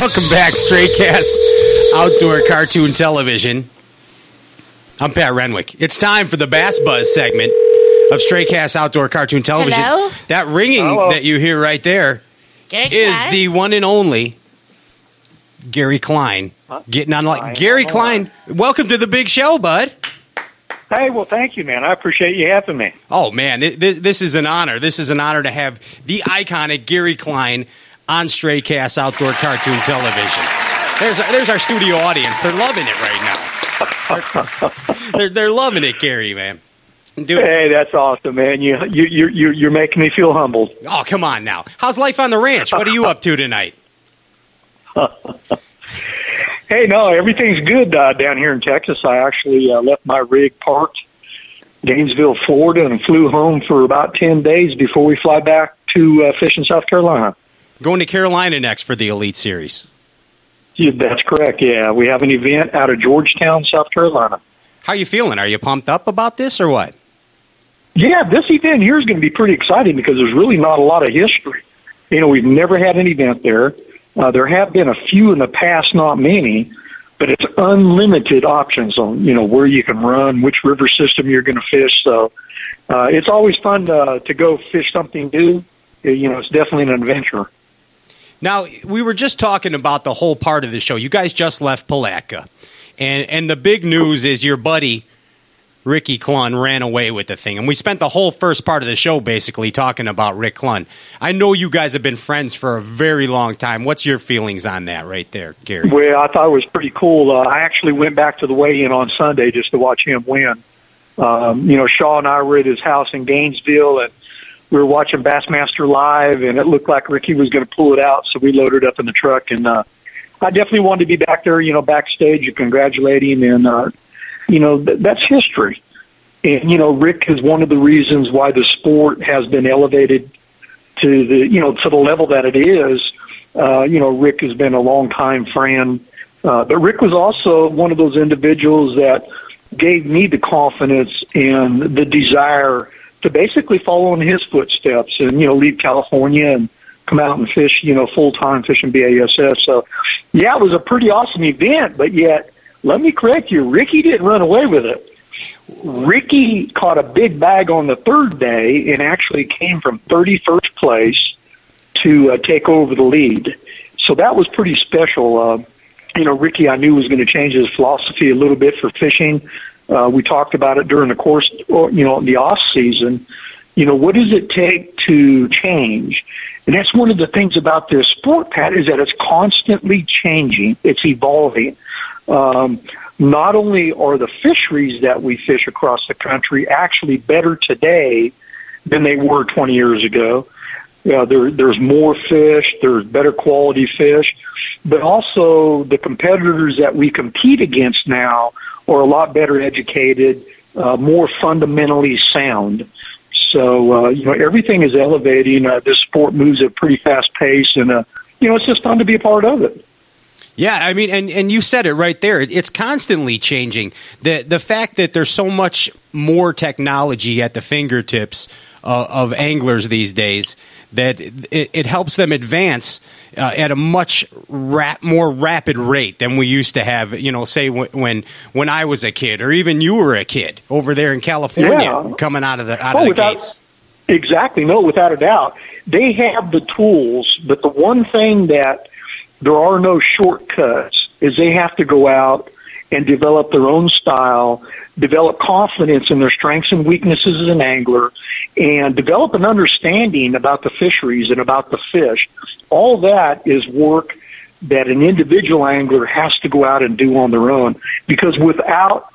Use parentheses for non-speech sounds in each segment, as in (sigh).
Welcome back, Stray Cast Outdoor Cartoon Television. I'm Pat Renwick. It's time for the Bass Buzz segment of Stray Cast Outdoor Cartoon Television. Hello? That ringing Hello. that you hear right there Gary is Klein? the one and only Gary Klein. Getting on like Gary know. Klein. Welcome to the big show, bud. Hey, well, thank you, man. I appreciate you having me. Oh man, it, this, this is an honor. This is an honor to have the iconic Gary Klein on Stray Cast Outdoor Cartoon Television. There's there's our studio audience. They're loving it right now. (laughs) they're, they're loving it, Gary, man. Dude, Hey, that's awesome, man. You you you you- you're making me feel humbled. oh come on now. How's life on the ranch? What are you up to tonight? (laughs) Hey, no, everything's good uh, down here in Texas. I actually uh, left my rig parked Gainesville, Florida, and flew home for about ten days before we fly back to uh, fish in South Carolina. Going to Carolina next for the Elite Series. Yeah, that's correct. Yeah, we have an event out of Georgetown, South Carolina. How you feeling? Are you pumped up about this or what? Yeah, this event here is going to be pretty exciting because there's really not a lot of history. You know, we've never had an event there. Uh, there have been a few in the past, not many, but it's unlimited options on you know where you can run, which river system you're going to fish. So uh, it's always fun to, to go fish something new. You know, it's definitely an adventure. Now, we were just talking about the whole part of the show. You guys just left Palatka. And and the big news is your buddy Ricky Clunn, ran away with the thing. And we spent the whole first part of the show basically talking about Rick Clunn. I know you guys have been friends for a very long time. What's your feelings on that right there, Gary? Well, I thought it was pretty cool. Uh, I actually went back to the weigh-in on Sunday just to watch him win. Um, you know, Shaw and I were at his house in Gainesville, and we were watching Bassmaster live, and it looked like Ricky was going to pull it out, so we loaded up in the truck, and uh, I definitely wanted to be back there, you know, backstage and congratulate him, and uh, you know, th- that's history. And you know, Rick is one of the reasons why the sport has been elevated to the you know to the level that it is. Uh, you know, Rick has been a longtime friend, uh, but Rick was also one of those individuals that gave me the confidence and the desire to basically follow in his footsteps and you know leave California and come out and fish you know full time fishing BASS. So yeah, it was a pretty awesome event, but yet let me correct you, Ricky didn't run away with it. Ricky caught a big bag on the third day and actually came from 31st place to uh, take over the lead. So that was pretty special. Uh, you know, Ricky, I knew was going to change his philosophy a little bit for fishing. Uh, we talked about it during the course, you know, the off season. You know, what does it take to change? And that's one of the things about this sport, Pat, is that it's constantly changing. It's evolving. Um, not only are the fisheries that we fish across the country actually better today than they were 20 years ago, there, there's more fish, there's better quality fish, but also the competitors that we compete against now are a lot better educated, uh, more fundamentally sound. So, uh, you know, everything is elevating. Uh, this sport moves at a pretty fast pace, and, uh, you know, it's just fun to be a part of it. Yeah, I mean, and, and you said it right there. It's constantly changing. The the fact that there's so much more technology at the fingertips uh, of anglers these days that it, it helps them advance uh, at a much rap, more rapid rate than we used to have. You know, say when, when when I was a kid, or even you were a kid over there in California, Yeah. coming out of the out Oh, of the without- gates. Exactly. No, without a doubt. They have the tools, but the one thing that there are no shortcuts is they have to go out and develop their own style, develop confidence in their strengths and weaknesses as an angler, and develop an understanding about the fisheries and about the fish. All that is work that an individual angler has to go out and do on their own because without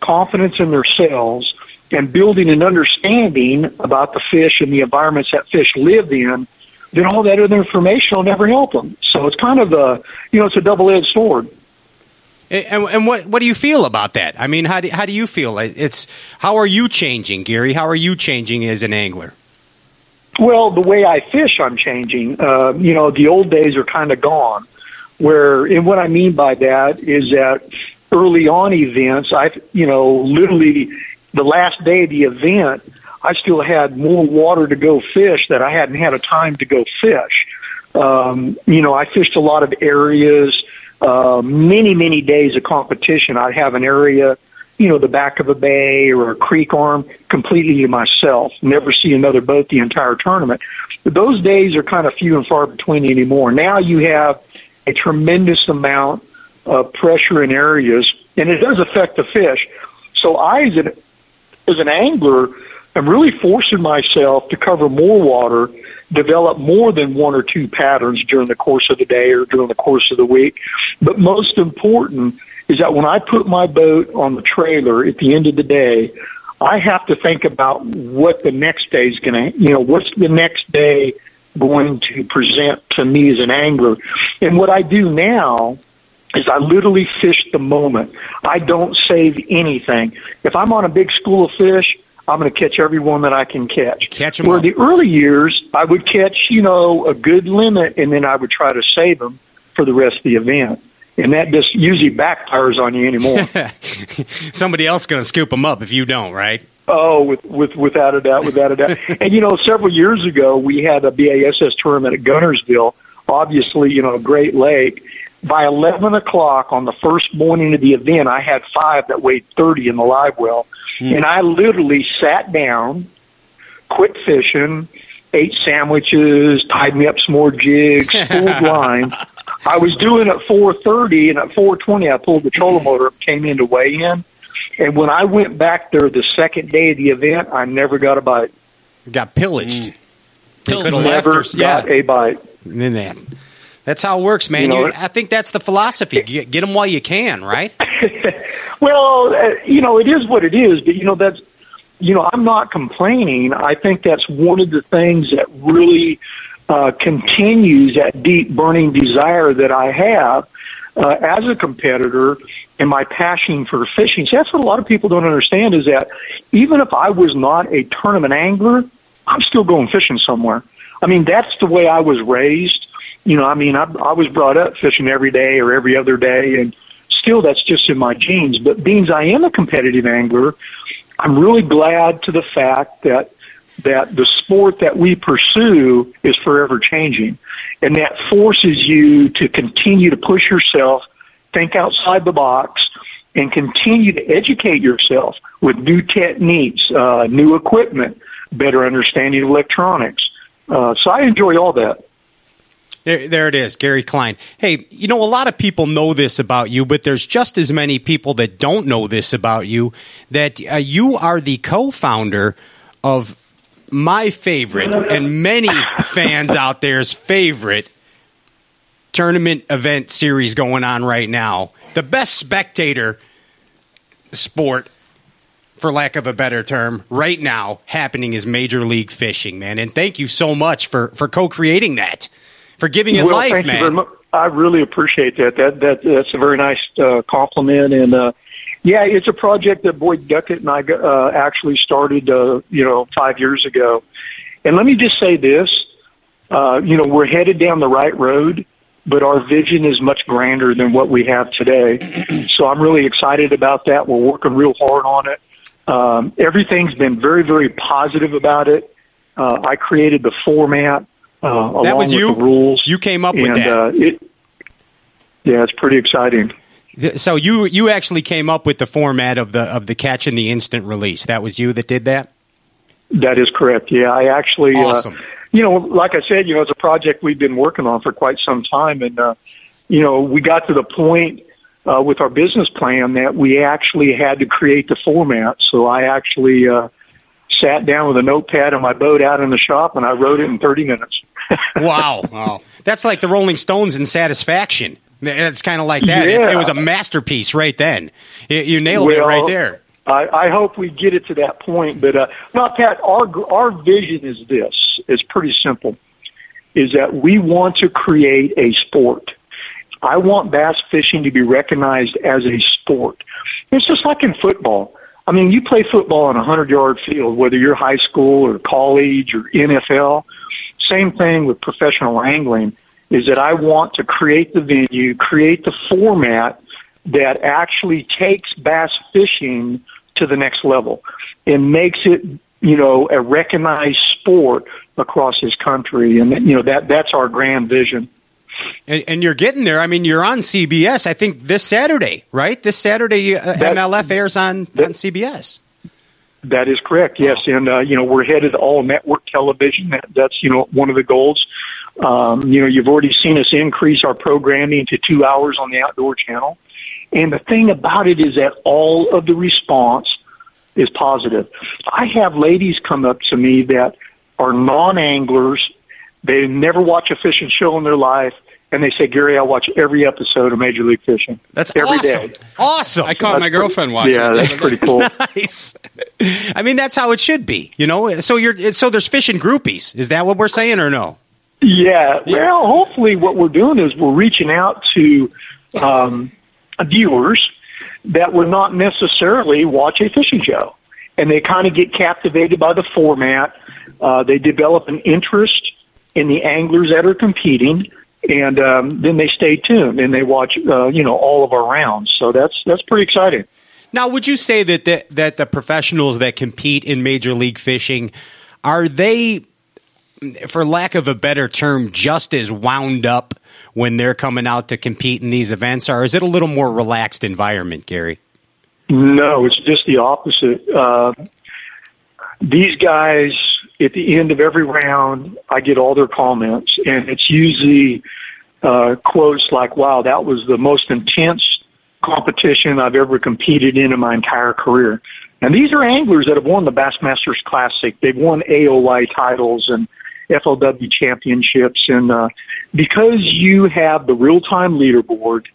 confidence in themselves and building an understanding about the fish and the environments that fish live in, then all that other information will never help them. So it's kind of a, you know, it's a double-edged sword. And, and what what do you feel about that? I mean, how do, how do you feel? It's how are you changing, Gary? How are you changing as an angler? Well, the way I fish, I'm changing. Uh, you know, the old days are kind of gone. Where, and what I mean by that is that early on events, I, you know, literally the last day of the event, I still had more water to go fish that I hadn't had a time to go fish. Um, you know, I fished a lot of areas, uh, many, many days of competition. I'd have an area, you know, the back of a bay or a creek arm completely to myself, never see another boat the entire tournament. But those days are kind of few and far between anymore. Now you have a tremendous amount of pressure in areas, and it does affect the fish. So I, as an, as an angler, am really forcing myself to cover more water, develop more than one or two patterns during the course of the day or during the course of the week. But most important is that when I put my boat on the trailer at the end of the day, I have to think about what the next day is going to, you know, what's the next day going to present to me as an angler. And what I do now is I literally fish the moment. I don't save anything. If I'm on a big school of fish, I'm going to catch every one that I can catch. Catch them Where all. the early years, I would catch, you know, a good limit, and then I would try to save them for the rest of the event. And that just usually backfires on you anymore. (laughs) Somebody else going to scoop them up if you don't, right? Oh, with, with without a doubt, without a doubt. (laughs) and you know, several years ago, we had a BASS tournament at Guntersville. Obviously, you know, Great Lake. By eleven o'clock on the first morning of the event, I had five that weighed thirty in the live well, and I literally sat down, quit fishing, ate sandwiches, tied me up some more jigs, pulled (laughs) line. I was doing at four thirty, and at four twenty, I pulled the trolling motor up, came in to weigh in. And when I went back there the second day of the event, I never got a bite. Got pillaged. Mm. They could left Never or- got yeah. a bite. And then that. That's how it works, man. You know, You- I think that's the philosophy. Get, get them while you can, right? (laughs) Well, uh, you know, it is what it is, but you know that's you know, I'm not complaining. I think that's one of the things that really uh, continues that deep burning desire that I have uh, as a competitor and my passion for fishing. See, that's what a lot of people don't understand is that even if I was not a tournament angler, I'm still going fishing somewhere. I mean, that's the way I was raised. You know, I mean, I, I was brought up fishing every day or every other day, and still that's just in my genes. But being I am a competitive angler, I'm really glad to the fact that that the sport that we pursue is forever changing, and that forces you to continue to push yourself, think outside the box, and continue to educate yourself with new techniques, uh, new equipment, better understanding of electronics. Uh, so I enjoy all that. There, there it is, Gary Klein. Hey, you know, a lot of people know this about you, but there's just as many people that don't know this about you that uh, you are the co founder of my favorite and many fans out there's favorite tournament event series going on right now. The best spectator sport, for lack of a better term, right now happening is Major League Fishing, man. And thank you so much for, for co creating that for giving it well, life, thank man. you very much. I really appreciate that. That that that's a very nice uh, compliment, and uh, yeah, it's a project that Boyd Duckett and I uh, actually started, uh, you know, five years ago. And let me just say this: uh, you know, we're headed down the right road, but our vision is much grander than what we have today. (clears throat) so I'm really excited about that. We're working real hard on it. Um, everything's been very, very positive about it. Uh, I created the format. Uh, That was you? The rules. You came up with that. Uh, it, yeah, it's pretty exciting. So you you actually came up with the format of the of the catch and the instant release. That was you that did that. That is correct. Yeah, I actually, Awesome. uh, you know, like I said, you know, it's a project we've been working on for quite some time, and uh, you know, we got to the point uh, with our business plan that we actually had to create the format. So I actually uh, sat down with a notepad on my boat out in the shop, and I wrote it in 30 minutes. Wow, wow. That's like the Rolling Stones in Satisfaction. It's kind of like that. It, Yeah. it was a masterpiece right then. You, you nailed it right there. I, I hope we get it to that point. But uh, no, Pat, our our vision is this: it's pretty simple. Is that we want to create a sport. I want bass fishing to be recognized as a sport. It's just like in football. I mean, you play football on a hundred yard field, whether you're high school or college or NFL. Same thing with professional angling. Is that I want to create the venue, create the format that actually takes bass fishing to the next level and makes it you know, a recognized sport across this country. And, you know, that, that's our grand vision. And, and, you're getting there. I mean, you're on CBS. I think this Saturday, right? This Saturday, uh, that, MLF airs on that, on CBS. That is correct. Yes, and uh, you know we're headed all network television. That, that's you know one of the goals. Um, you know, you've already seen us increase our programming to two hours on the Outdoor Channel. And the thing about it is that all of the response is positive. I have ladies come up to me that are non anglers. They never watch a fishing show in their life. And they say, Gary, I watch every episode of Major League Fishing. That's every awesome. day. Awesome. I caught That's my girlfriend watching. Yeah, it. that's pretty cool. (laughs) nice. I mean, that's how it should be, you know. So you're so there's fishing groupies. Is that what we're saying, or no? Yeah. Well, hopefully, what we're doing is we're reaching out to um, viewers that would not necessarily watch a fishing show, and they kind of get captivated by the format. Uh, they develop an interest in the anglers that are competing, and um, then they stay tuned and they watch, uh, you know, all of our rounds. So that's that's pretty exciting. Now, would you say that the, that the professionals that compete in Major League Fishing are they, for lack of a better term, just as wound up when they're coming out to compete in these events, or is it a little more relaxed environment, Gary? No, it's just the opposite. Uh, these guys, at the end of every round, I get all their comments, and it's usually uh, quotes like, "Wow, that was the most intense competition I've ever competed in in my entire career." And these are anglers that have won the Bassmasters Classic. They've won AOY titles and FLW championships, and uh, because you have the real-time leaderboard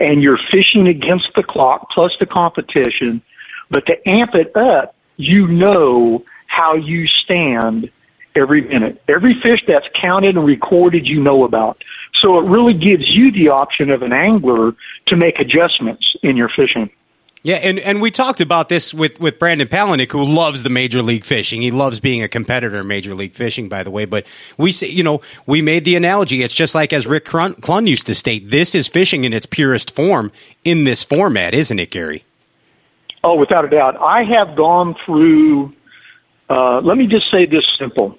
and you're fishing against the clock plus the competition, but to amp it up, you know how you stand every minute. Every fish that's counted and recorded, you know about. So it really gives you the option of an angler to make adjustments in your fishing. Yeah, and, and we talked about this with, with Brandon Palaniuk, who loves the Major League Fishing. He loves being a competitor in Major League Fishing, by the way. But we say, you know, we made the analogy. It's just like as Rick Clunn used to state, this is fishing in its purest form in this format, isn't it, Gary? Oh, without a doubt. I have gone through, uh, let me just say this simple.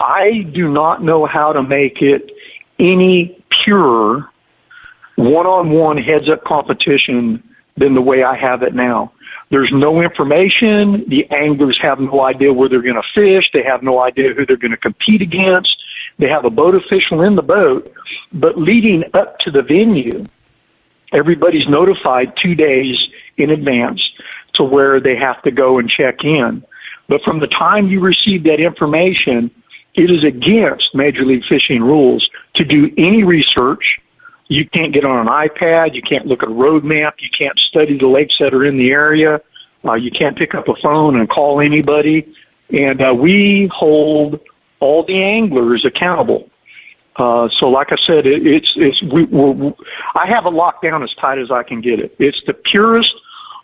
I do not know how to make it any purer one-on-one heads-up competition than the way I have it now. There's no information. The anglers have no idea where they're going to fish. They have no idea who they're going to compete against. They have a boat official in the boat, but leading up to the venue, everybody's notified two days in advance to where they have to go and check in. But from the time you receive that information, it is against Major League Fishing rules to do any research. You can't get on an iPad. You can't look at a road map. You can't study the lakes that are in the area. Uh, you can't pick up a phone and call anybody. And uh, we hold all the anglers accountable. Uh, so, like I said, it, it's it's we, we're, I have it locked down as tight as I can get it. It's the purest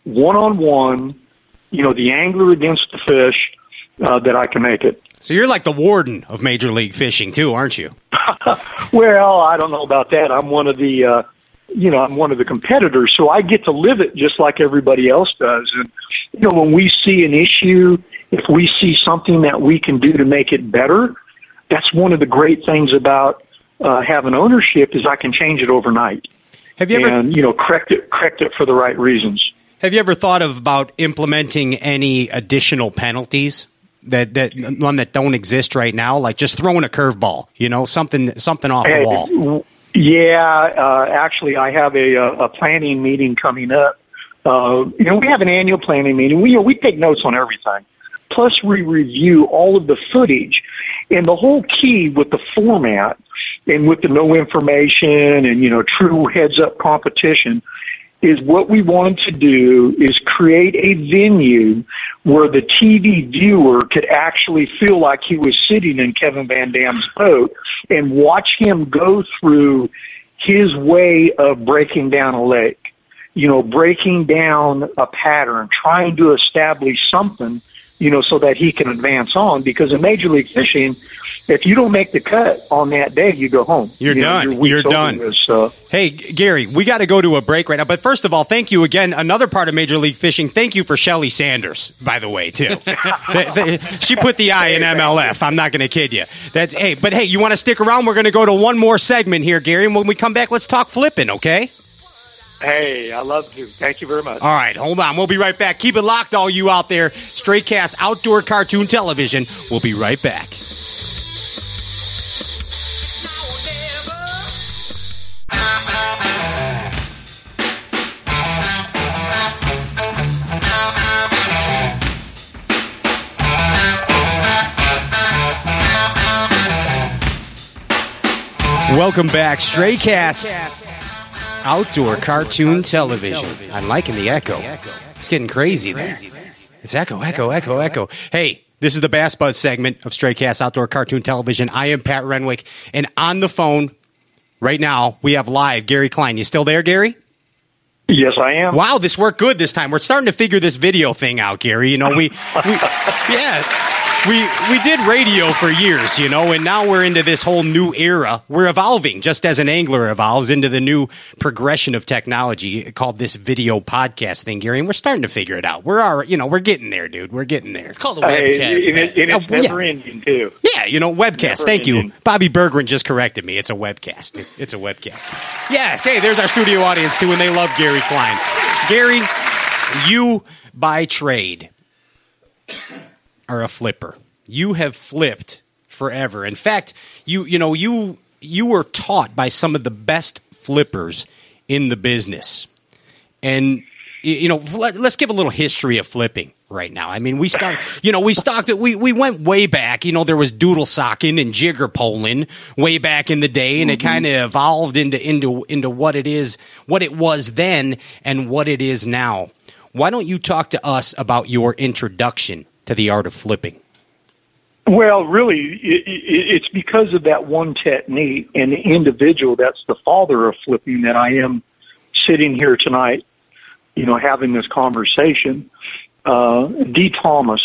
one-on-one, you know, the angler against the fish uh, that I can make it. So you're like the warden of Major League Fishing too, aren't you? (laughs) well, I don't know about that. I'm one of the, uh, you know, I'm one of the competitors, so I get to live it just like everybody else does. And you know, when we see an issue, if we see something that we can do to make it better, that's one of the great things about uh, having ownership is I can change it overnight. Have you ever, and you know, correct it, correct it for the right reasons. Have you ever thought of about implementing any additional penalties that that one that don't exist right now? Like just throwing a curveball, you know, something something off the wall. Yeah, uh, actually, I have a, a planning meeting coming up. Uh, you know, we have an annual planning meeting. We you know, we take notes on everything. Plus, we review all of the footage, and the whole key with the format and with the no information and you know true heads up competition is what we wanted to do is create a venue where the TV viewer could actually feel like he was sitting in Kevin Van Dam's boat and watch him go through his way of breaking down a lake. You know, breaking down a pattern, trying to establish something you know, so that he can advance on. Because in Major League Fishing, if you don't make the cut on that day, you go home. You're you done. your week's You're done. with, so. Hey, Gary, we got to go to a break right now. But first of all, thank you again. Another part of Major League Fishing. Thank you for Shelly Sanders, by the way, too. (laughs) The- the- she put the I in MLF. I'm not going to kid you. That's hey, but hey, you want to stick around? We're going to go to one more segment here, Gary. And when we come back, let's talk flipping, okay? Hey, I love to. Thank you very much. All right, hold on. We'll be right back. Keep it locked, all you out there. Stray Cast Outdoor Cartoon Television. We'll be right back. Welcome back, Stray Cast Outdoor Cartoon Television. I'm liking the echo. It's getting crazy there. It's echo, echo, echo, echo. Hey, this is the Bass Buzz segment of Stray Cast Outdoor Cartoon Television. I am Pat Renwick, and on the phone right now we have live Gary Klein. You still there, Gary? Yes, I am. Wow, this worked good this time. We're starting to figure this video thing out, Gary. You know, we, we (laughs) yeah, we we did radio for years, you know, and now we're into this whole new era. We're evolving, just as an angler evolves into the new progression of technology called this video podcast thing, Gary. And we're starting to figure it out. We're all, you know, we're getting there, dude. We're getting there. It's called a Hey, webcast. and, it, and it's Oh, yeah. ending too. Yeah, you know, webcast. Never Thank you. Bobby Bergren just corrected me. It's a webcast. It- It's a webcast. Yes, hey, there's our studio audience too, and they love Gary Klein. Gary, you by trade are a flipper. You have flipped forever. In fact, you you know, you you were taught by some of the best flippers in the business. And you know, let, us give a little history of flipping right now. I mean, we start, you know, we stocked it. We we went way back. You know, there was doodle socking and jigger poling way back in the day, and it mm-hmm. kind of evolved into into into what it is, what it was then, and what it is now. Why don't you talk to us about your introduction to the art of flipping? Well, really, it, it, it's because of that one technique and the individual that's the father of flipping that I am sitting here tonight, you know, having this conversation. Uh, Dee Thomas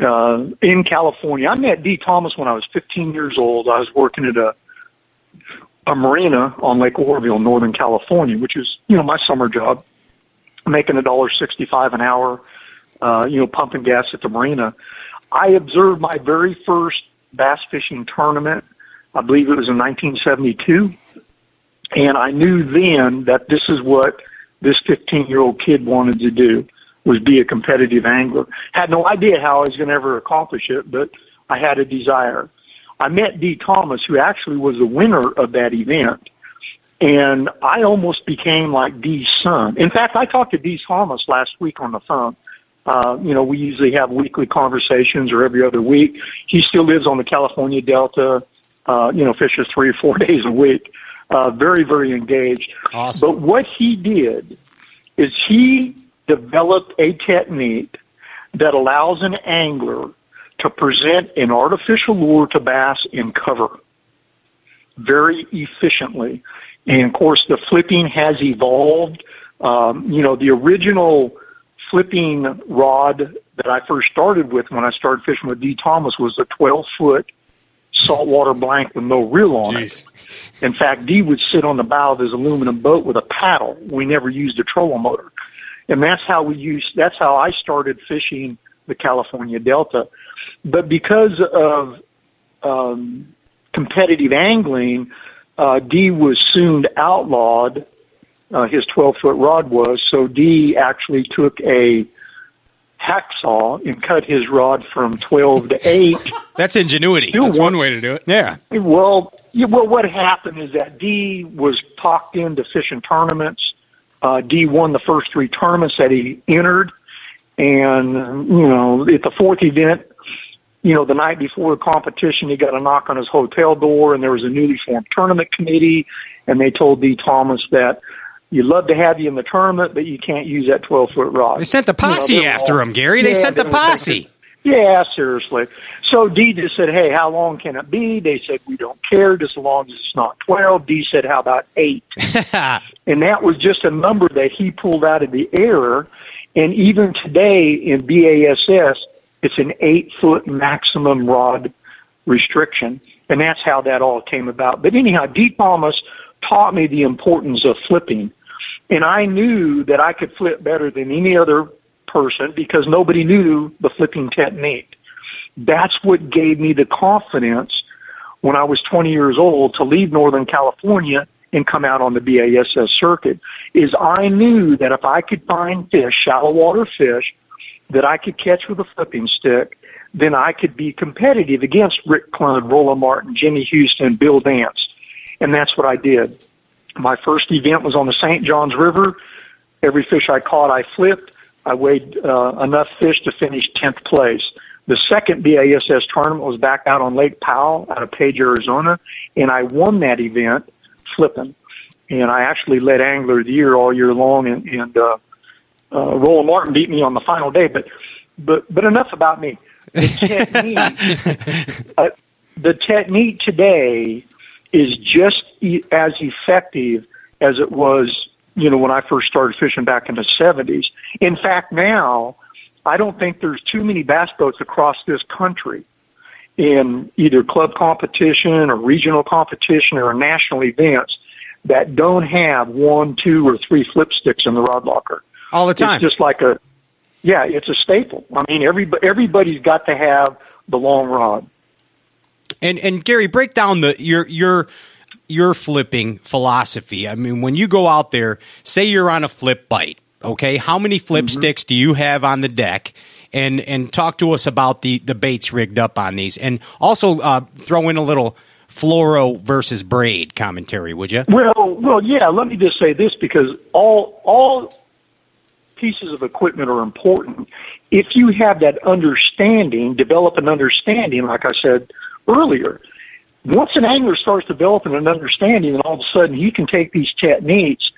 uh, in California. I met Dee Thomas when I was 15 years old. I was working at a a marina on Lake Oroville, Northern California, which is you know my summer job, making a dollar sixty-five an hour. Uh, you know, pumping gas at the marina. I observed my very first bass fishing tournament. I believe it was in 1972. And I knew then that this is what this 15 year old kid wanted to do was be a competitive angler. Had no idea how I was going to ever accomplish it, but I had a desire. I met Dee Thomas, who actually was the winner of that event. And I almost became like Dee's son. In fact, I talked to Dee Thomas last week on the phone. Uh, you know, we usually have weekly conversations or every other week. He still lives on the California Delta, uh, you know, fishes three or four (laughs) days a week. Uh, very, very engaged. Awesome. But what he did is he developed a technique that allows an angler to present an artificial lure to bass in cover very efficiently. And of course, the flipping has evolved. Um, you know, the original flipping rod that I first started with when I started fishing with Dee Thomas was a 12 foot saltwater blank with no reel on it. In fact, Dee would sit on the bow of his aluminum boat with a paddle. We never used a trolling motor. And that's how we used, that's how I started fishing the California Delta. But because of um, competitive angling, uh, Dee was soon outlawed. Uh, his 12 foot rod was. So Dee actually took a hacksaw and cut his rod from 12 to 8. (laughs) That's ingenuity. That's one- one way to do it. Yeah. Well, yeah, well, what happened is that Dee was talked into fishing tournaments. Uh, Dee won the first three tournaments that he entered, and you know, at the fourth event, you know, the night before the competition, he got a knock on his hotel door, and there was a newly formed tournament committee, and they told Dee Thomas that. You'd love to have you in the tournament, but you can't use that 12 foot rod. They sent the posse You know, after him, Gary. They Yeah, sent the they were thinking- posse. yeah, seriously. So Dee just said, "Hey, how long can it be?" They said, "We don't care, just as long as it's not 12. Dee said, "How about eight? (laughs) and that was just a number that he pulled out of the air. And even today in BASS, It's an eight foot maximum rod restriction. And that's how that all came about. But anyhow, Dee Thomas taught me the importance of flipping. And I knew that I could flip better than any other person because nobody knew the flipping technique. That's what gave me the confidence when I was 20 years old to leave Northern California and come out on the BASS circuit is I knew that if I could find fish, shallow water fish, that I could catch with a flipping stick, then I could be competitive against Rick Clunn, Roland Martin, Jimmy Houston, Bill Dance. And that's what I did. My first event was on the St. Johns River. Every fish I caught, I flipped. I weighed uh, enough fish to finish 10th place. The second BASS tournament was back out on Lake Powell out of Page, Arizona, and I won that event flipping. And I actually led Angler of the Year all year long, and, and uh, uh, Roland Martin beat me on the final day. But but but enough about me. The technique, (laughs) uh, the technique today is just e- as effective as it was, you know, when I first started fishing back in the '70s. In fact, now I don't think there's too many bass boats across this country in either club competition or regional competition or national events that don't have one, two, or three flip sticks in the rod locker. All the time. It's just like a, yeah, it's a staple. I mean, every, everybody's got to have the long rod. And and Gary, break down the your your your flipping philosophy. I mean, when you go out there, say you're on a flip bite, okay? How many flip mm-hmm. sticks do you have on the deck? And and talk to us about the the baits rigged up on these, and also uh, throw in a little fluoro versus braid commentary, would you? Well, well, yeah. Let me just say this because all all pieces of equipment are important. If you have that understanding, develop an understanding, like I said earlier. Once an angler starts developing an understanding, and all of a sudden he can take these techniques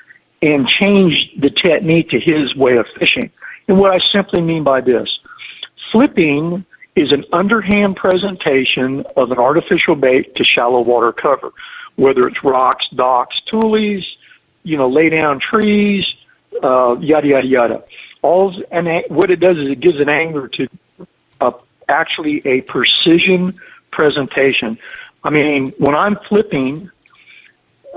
and change the technique to his way of fishing. And what I simply mean by this, flipping is an underhand presentation of an artificial bait to shallow water cover, whether it's rocks, docks, tules, you know, lay down trees, uh, yada yada yada. All and what it does is it gives an angler to uh, actually a precision presentation. I mean, when I'm flipping,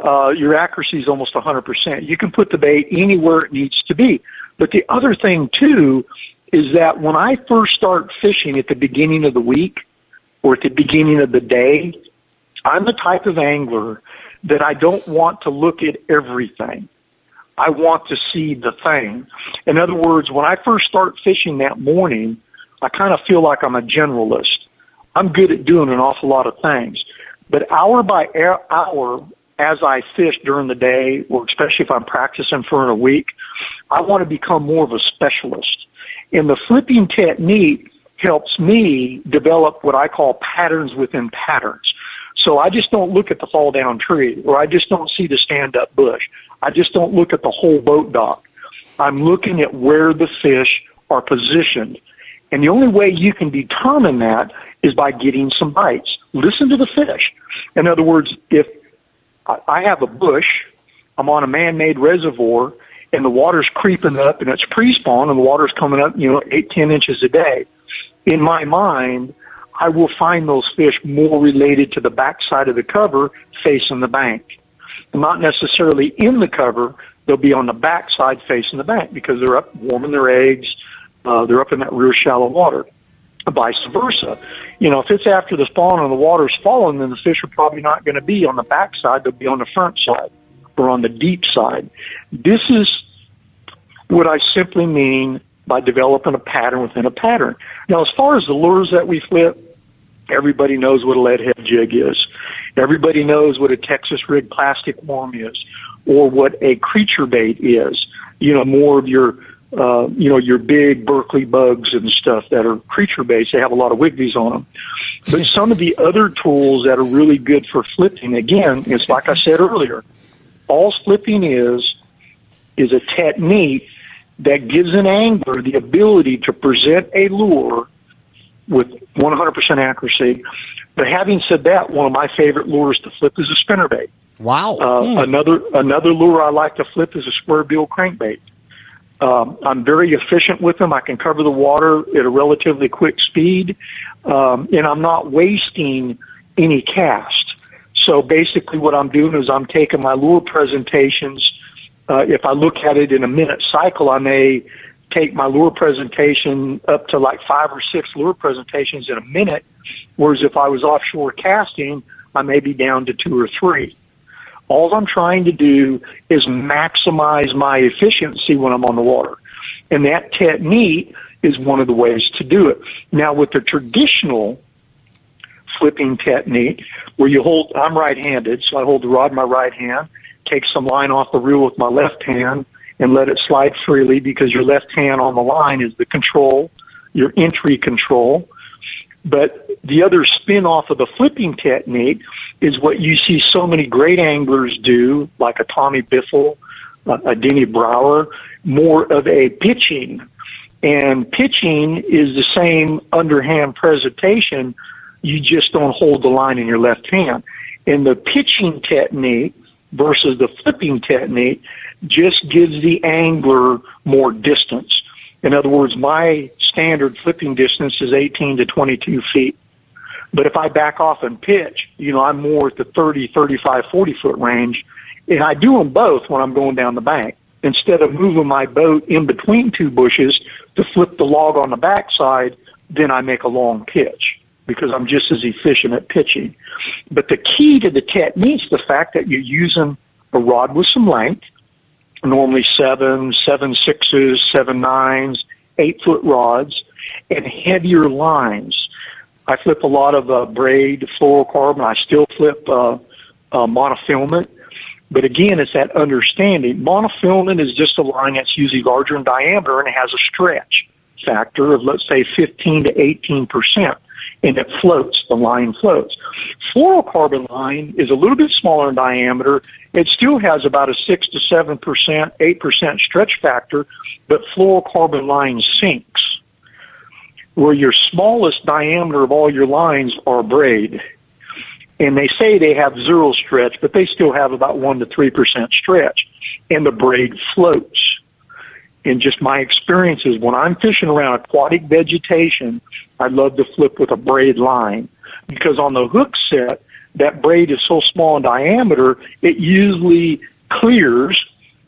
uh, your accuracy is almost 100%. You can put the bait anywhere it needs to be. But the other thing too is that when I first start fishing at the beginning of the week or at the beginning of the day, I'm the type of angler that I don't want to look at everything. I want to see the thing. In other words, when I first start fishing that morning, I kind of feel like I'm a generalist. I'm good at doing an awful lot of things. But hour by hour, as I fish during the day, or especially if I'm practicing for a week, I want to become more of a specialist. And the flipping technique helps me develop what I call patterns within patterns. So I just don't look at the fall down tree, or I just don't see the stand up bush. I just don't look at the whole boat dock. I'm looking at where the fish are positioned. And the only way you can determine that is by getting some bites. Listen to the fish. In other words, if I have a bush, I'm on a man-made reservoir, and the water's creeping up, and it's pre-spawn, and the water's coming up, you know, eight, ten inches a day. In my mind, I will find those fish more related to the backside of the cover facing the bank. Not necessarily in the cover, they'll be on the backside facing the bank because they're up warming their eggs. Uh, they're up in that real shallow water vice versa. You know, if it's after the spawn and the water's fallen, then the fish are probably not going to be on the back side. They'll be on the front side or on the deep side. This is what I simply mean by developing a pattern within a pattern. Now, as far as the lures that we flip, everybody knows what a lead head jig is. Everybody knows what a Texas rig plastic worm is or what a creature bait is. You know, more of your uh, you know, your big Berkley bugs and stuff that are creature based. They have a lot of wiggies on them. But some of the other tools that are really good for flipping, again, it's like I said earlier, all flipping is, is a technique that gives an angler the ability to present a lure with 100% accuracy. But having said that, one of my favorite lures to flip is a spinnerbait. Wow. Uh, hmm. Another another lure I like to flip is a square bill crankbait Um, I'm very efficient with them. I can cover the water at a relatively quick speed, um, and I'm not wasting any cast. So basically, what I'm doing is I'm taking my lure presentations. Uh, if I look at it in a minute cycle, I may take my lure presentation up to like five or six lure presentations in a minute. Whereas if I was offshore casting, I may be down to two or three. All I'm trying to do is maximize my efficiency when I'm on the water. And that technique is one of the ways to do it. Now with the traditional flipping technique where you hold, I'm right-handed, so I hold the rod in my right hand, take some line off the reel with my left hand, and let it slide freely because your left hand on the line is the control, your entry control. But the other spin off of the flipping technique is what you see so many great anglers do, like a Tommy Biffle, uh, a Denny Brauer, more of a pitching. And pitching is the same underhand presentation. You just don't hold the line in your left hand. And the pitching technique versus the flipping technique just gives the angler more distance. In other words, my standard flipping distance is 18 to 22 feet. But if I back off and pitch, you know, I'm more at the 30, 35, 40 foot range. And I do them both when I'm going down the bank. Instead of moving my boat in between two bushes to flip the log on the backside, then I make a long pitch because I'm just as efficient at pitching. But the key to the technique is the fact that you're using a rod with some length, normally seven, seven sixes, seven nines, eight foot rods, and heavier lines. I flip a lot of uh, braid fluorocarbon. I still flip uh, uh, monofilament. But again, it's that understanding. Monofilament is just a line that's usually larger in diameter and has a stretch factor of, let's say, 15 to 18 percent and it floats. The line floats. Fluorocarbon line is a little bit smaller in diameter. It still has about a six to seven percent, eight percent stretch factor, but fluorocarbon line sinks. Where your smallest diameter of all your lines are braid. And they say they have zero stretch, but they still have about one to three percent stretch. And the braid floats. And just my experiences, when I'm fishing around aquatic vegetation, I love to flip with a braid line because on the hook set, that braid is so small in diameter, it usually clears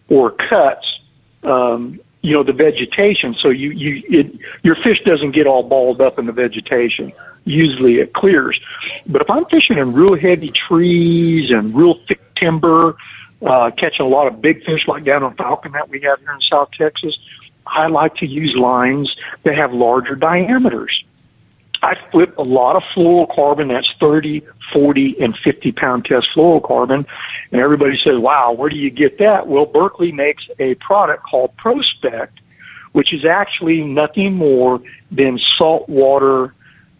or cuts, um, you know, the vegetation. So you, you, it, your fish doesn't get all balled up in the vegetation. Usually it clears. But if I'm fishing in real heavy trees and real thick timber, uh, catching a lot of big fish like down on Falcon that we have here in South Texas, I like to use lines that have larger diameters. I flip a lot of fluorocarbon that's 30, 40, and 50 pound test fluorocarbon. And everybody says, wow, where do you get that? Well, Berkley makes a product called Prospect, which is actually nothing more than saltwater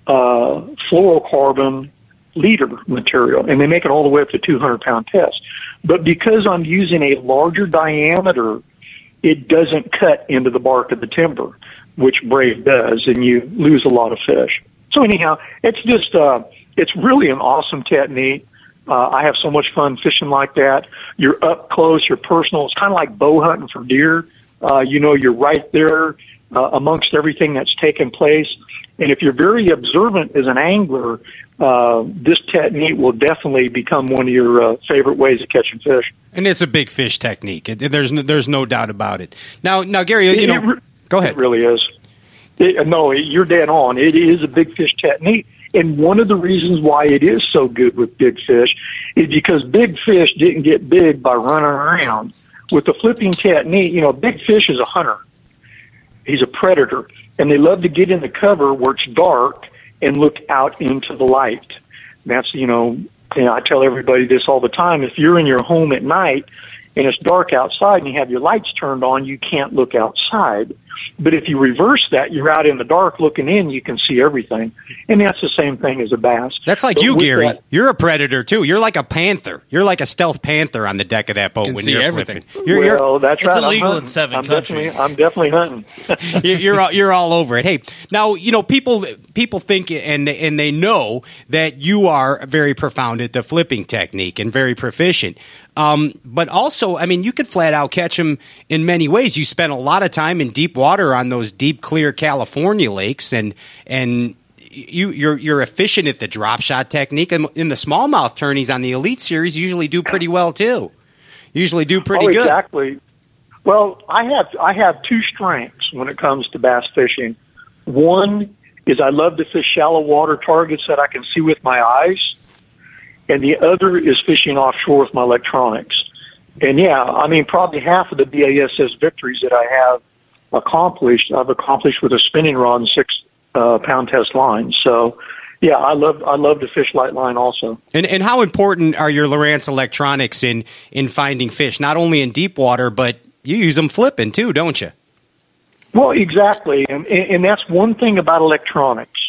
uh, fluorocarbon leader material. And they make it all the way up to 200 pound test. But because I'm using a larger diameter, it doesn't cut into the bark of the timber, which braid does, and you lose a lot of fish. So anyhow, it's just uh, it's really an awesome technique. Uh, I have so much fun fishing like that. You're up close, you're personal. It's kind of like bow hunting for deer. Uh, you know, you're right there uh, amongst everything that's taking place. And if you're very observant as an angler, uh, this technique will definitely become one of your uh, favorite ways of catching fish. And it's a big fish technique. It, there's no, there's no doubt about it. Now, now, Gary, you know, it, go ahead. It really is. It, no, you're dead on. It is a big fish technique. And one of the reasons why it is so good with big fish is because big fish didn't get big by running around. With the flipping technique, you know, big fish is a hunter. He's a predator. And they love to get in the cover where it's dark and look out into the light. That's, you know, you know, I tell everybody this all the time. If you're in your home at night and it's dark outside and you have your lights turned on, you can't look outside. But if you reverse that, you're out in the dark looking in, you can see everything. And that's the same thing as a bass. That's like But you, Gary. that- you're a predator too. You're like a panther. You're like a stealth panther on the deck of that boat Can when see you're everything. flipping. You're, you're- well, that's It's right. I'm illegal in hunting. seven I'm Definitely, countries. I'm definitely hunting. (laughs) you're you're all, you're all over it. Hey, now you know people people think and and they know that you are very profound at the flipping technique and very proficient. Um, but also, I mean, you could flat out catch them in many ways. You spend a lot of time in deep water on those deep, clear California lakes, and and you you're you're efficient at the drop shot technique. And in the smallmouth tourneys on the Elite Series, usually do pretty well too. Usually do pretty oh, good. Exactly. Well, I have I have two strengths when it comes to bass fishing. One is I love to fish shallow water targets that I can see with my eyes, and the other is fishing offshore with my electronics. And yeah, I mean probably half of the BASS victories that I have accomplished, I've accomplished with a spinning rod and six uh, pound test line. So yeah, I love I love to fish light line also. And and how important are your Lowrance electronics in in finding fish? Not only in deep water, but you use them flipping too, don't you? Well, exactly, and and that's one thing about electronics.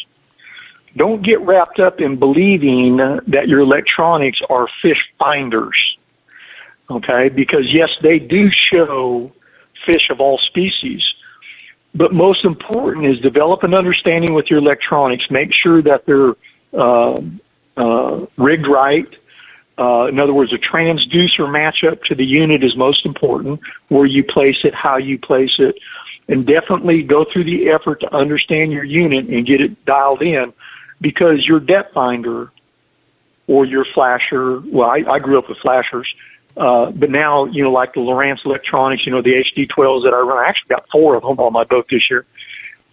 Don't get wrapped up in believing that your electronics are fish finders. Okay, because yes, they do show fish of all species, but most important is develop an understanding with your electronics. Make sure that they're uh, uh, rigged right. Uh, in other words, a transducer matchup to the unit is most important. Where you place it, how you place it, and definitely go through the effort to understand your unit and get it dialed in, because your depth finder or your flasher. Well, I, I grew up with flashers. Uh, but now, you know, like the Lowrance Electronics, you know, the HD12s that I run, I actually got four of them on my boat this year.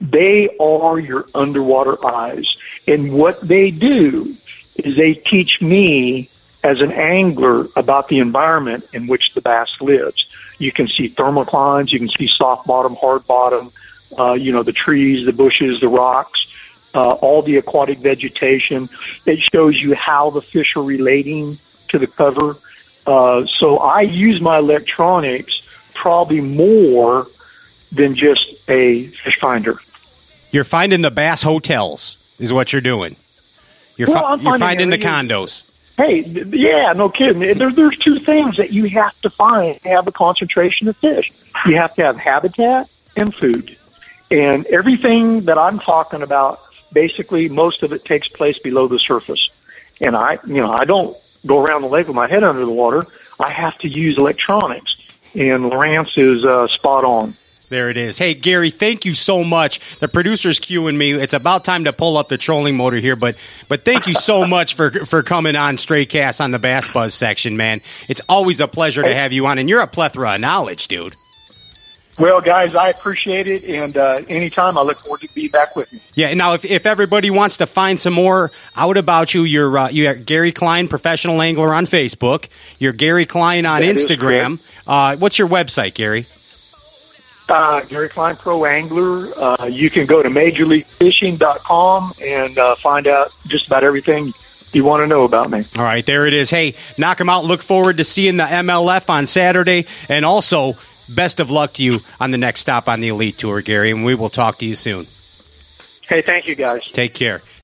They are your underwater eyes. And what they do is they teach me as an angler about the environment in which the bass lives. You can see thermoclines, you can see soft bottom, hard bottom, uh, you know, the trees, the bushes, the rocks, uh, all the aquatic vegetation. It shows you how the fish are relating to the cover uh, so I use my electronics probably more than just a fish finder. You're finding the bass hotels, is what you're doing. You're, well, fi- you're finding the condos. Hey, yeah, no kidding. There, there's two things that you have to find to have a concentration of fish. You have to have habitat and food. And everything that I'm talking about, basically, most of it takes place below the surface. And I, you know, I don't go around the lake with my head under the water. I have to use electronics, and Lowrance is uh, spot on. There it is. Hey, Gary, thank you so much. The producer's cueing me. It's about time to pull up the trolling motor here, but but thank you so (laughs) much for for coming on Stray Cast on the Bass Buzz section, man. It's always a pleasure to have you on, and you're a plethora of knowledge, dude. Well, guys, I appreciate it, and uh, anytime I look forward to be back with you. Yeah. Now, if, if everybody wants to find some more out about you, you're uh, you're Gary Klein, professional angler on Facebook. You're Gary Klein on that Instagram. Uh, what's your website, Gary? Uh, Gary Klein Pro Angler. Uh, you can go to MajorLeagueFishing.com and uh, find out just about everything you want to know about me. All right, there it is. Hey, knock them out. Look forward to seeing the MLF on Saturday, and also best of luck to you on the next stop on the Elite Tour, Gary, and we will talk to you soon. Hey, thank you, guys. Take care.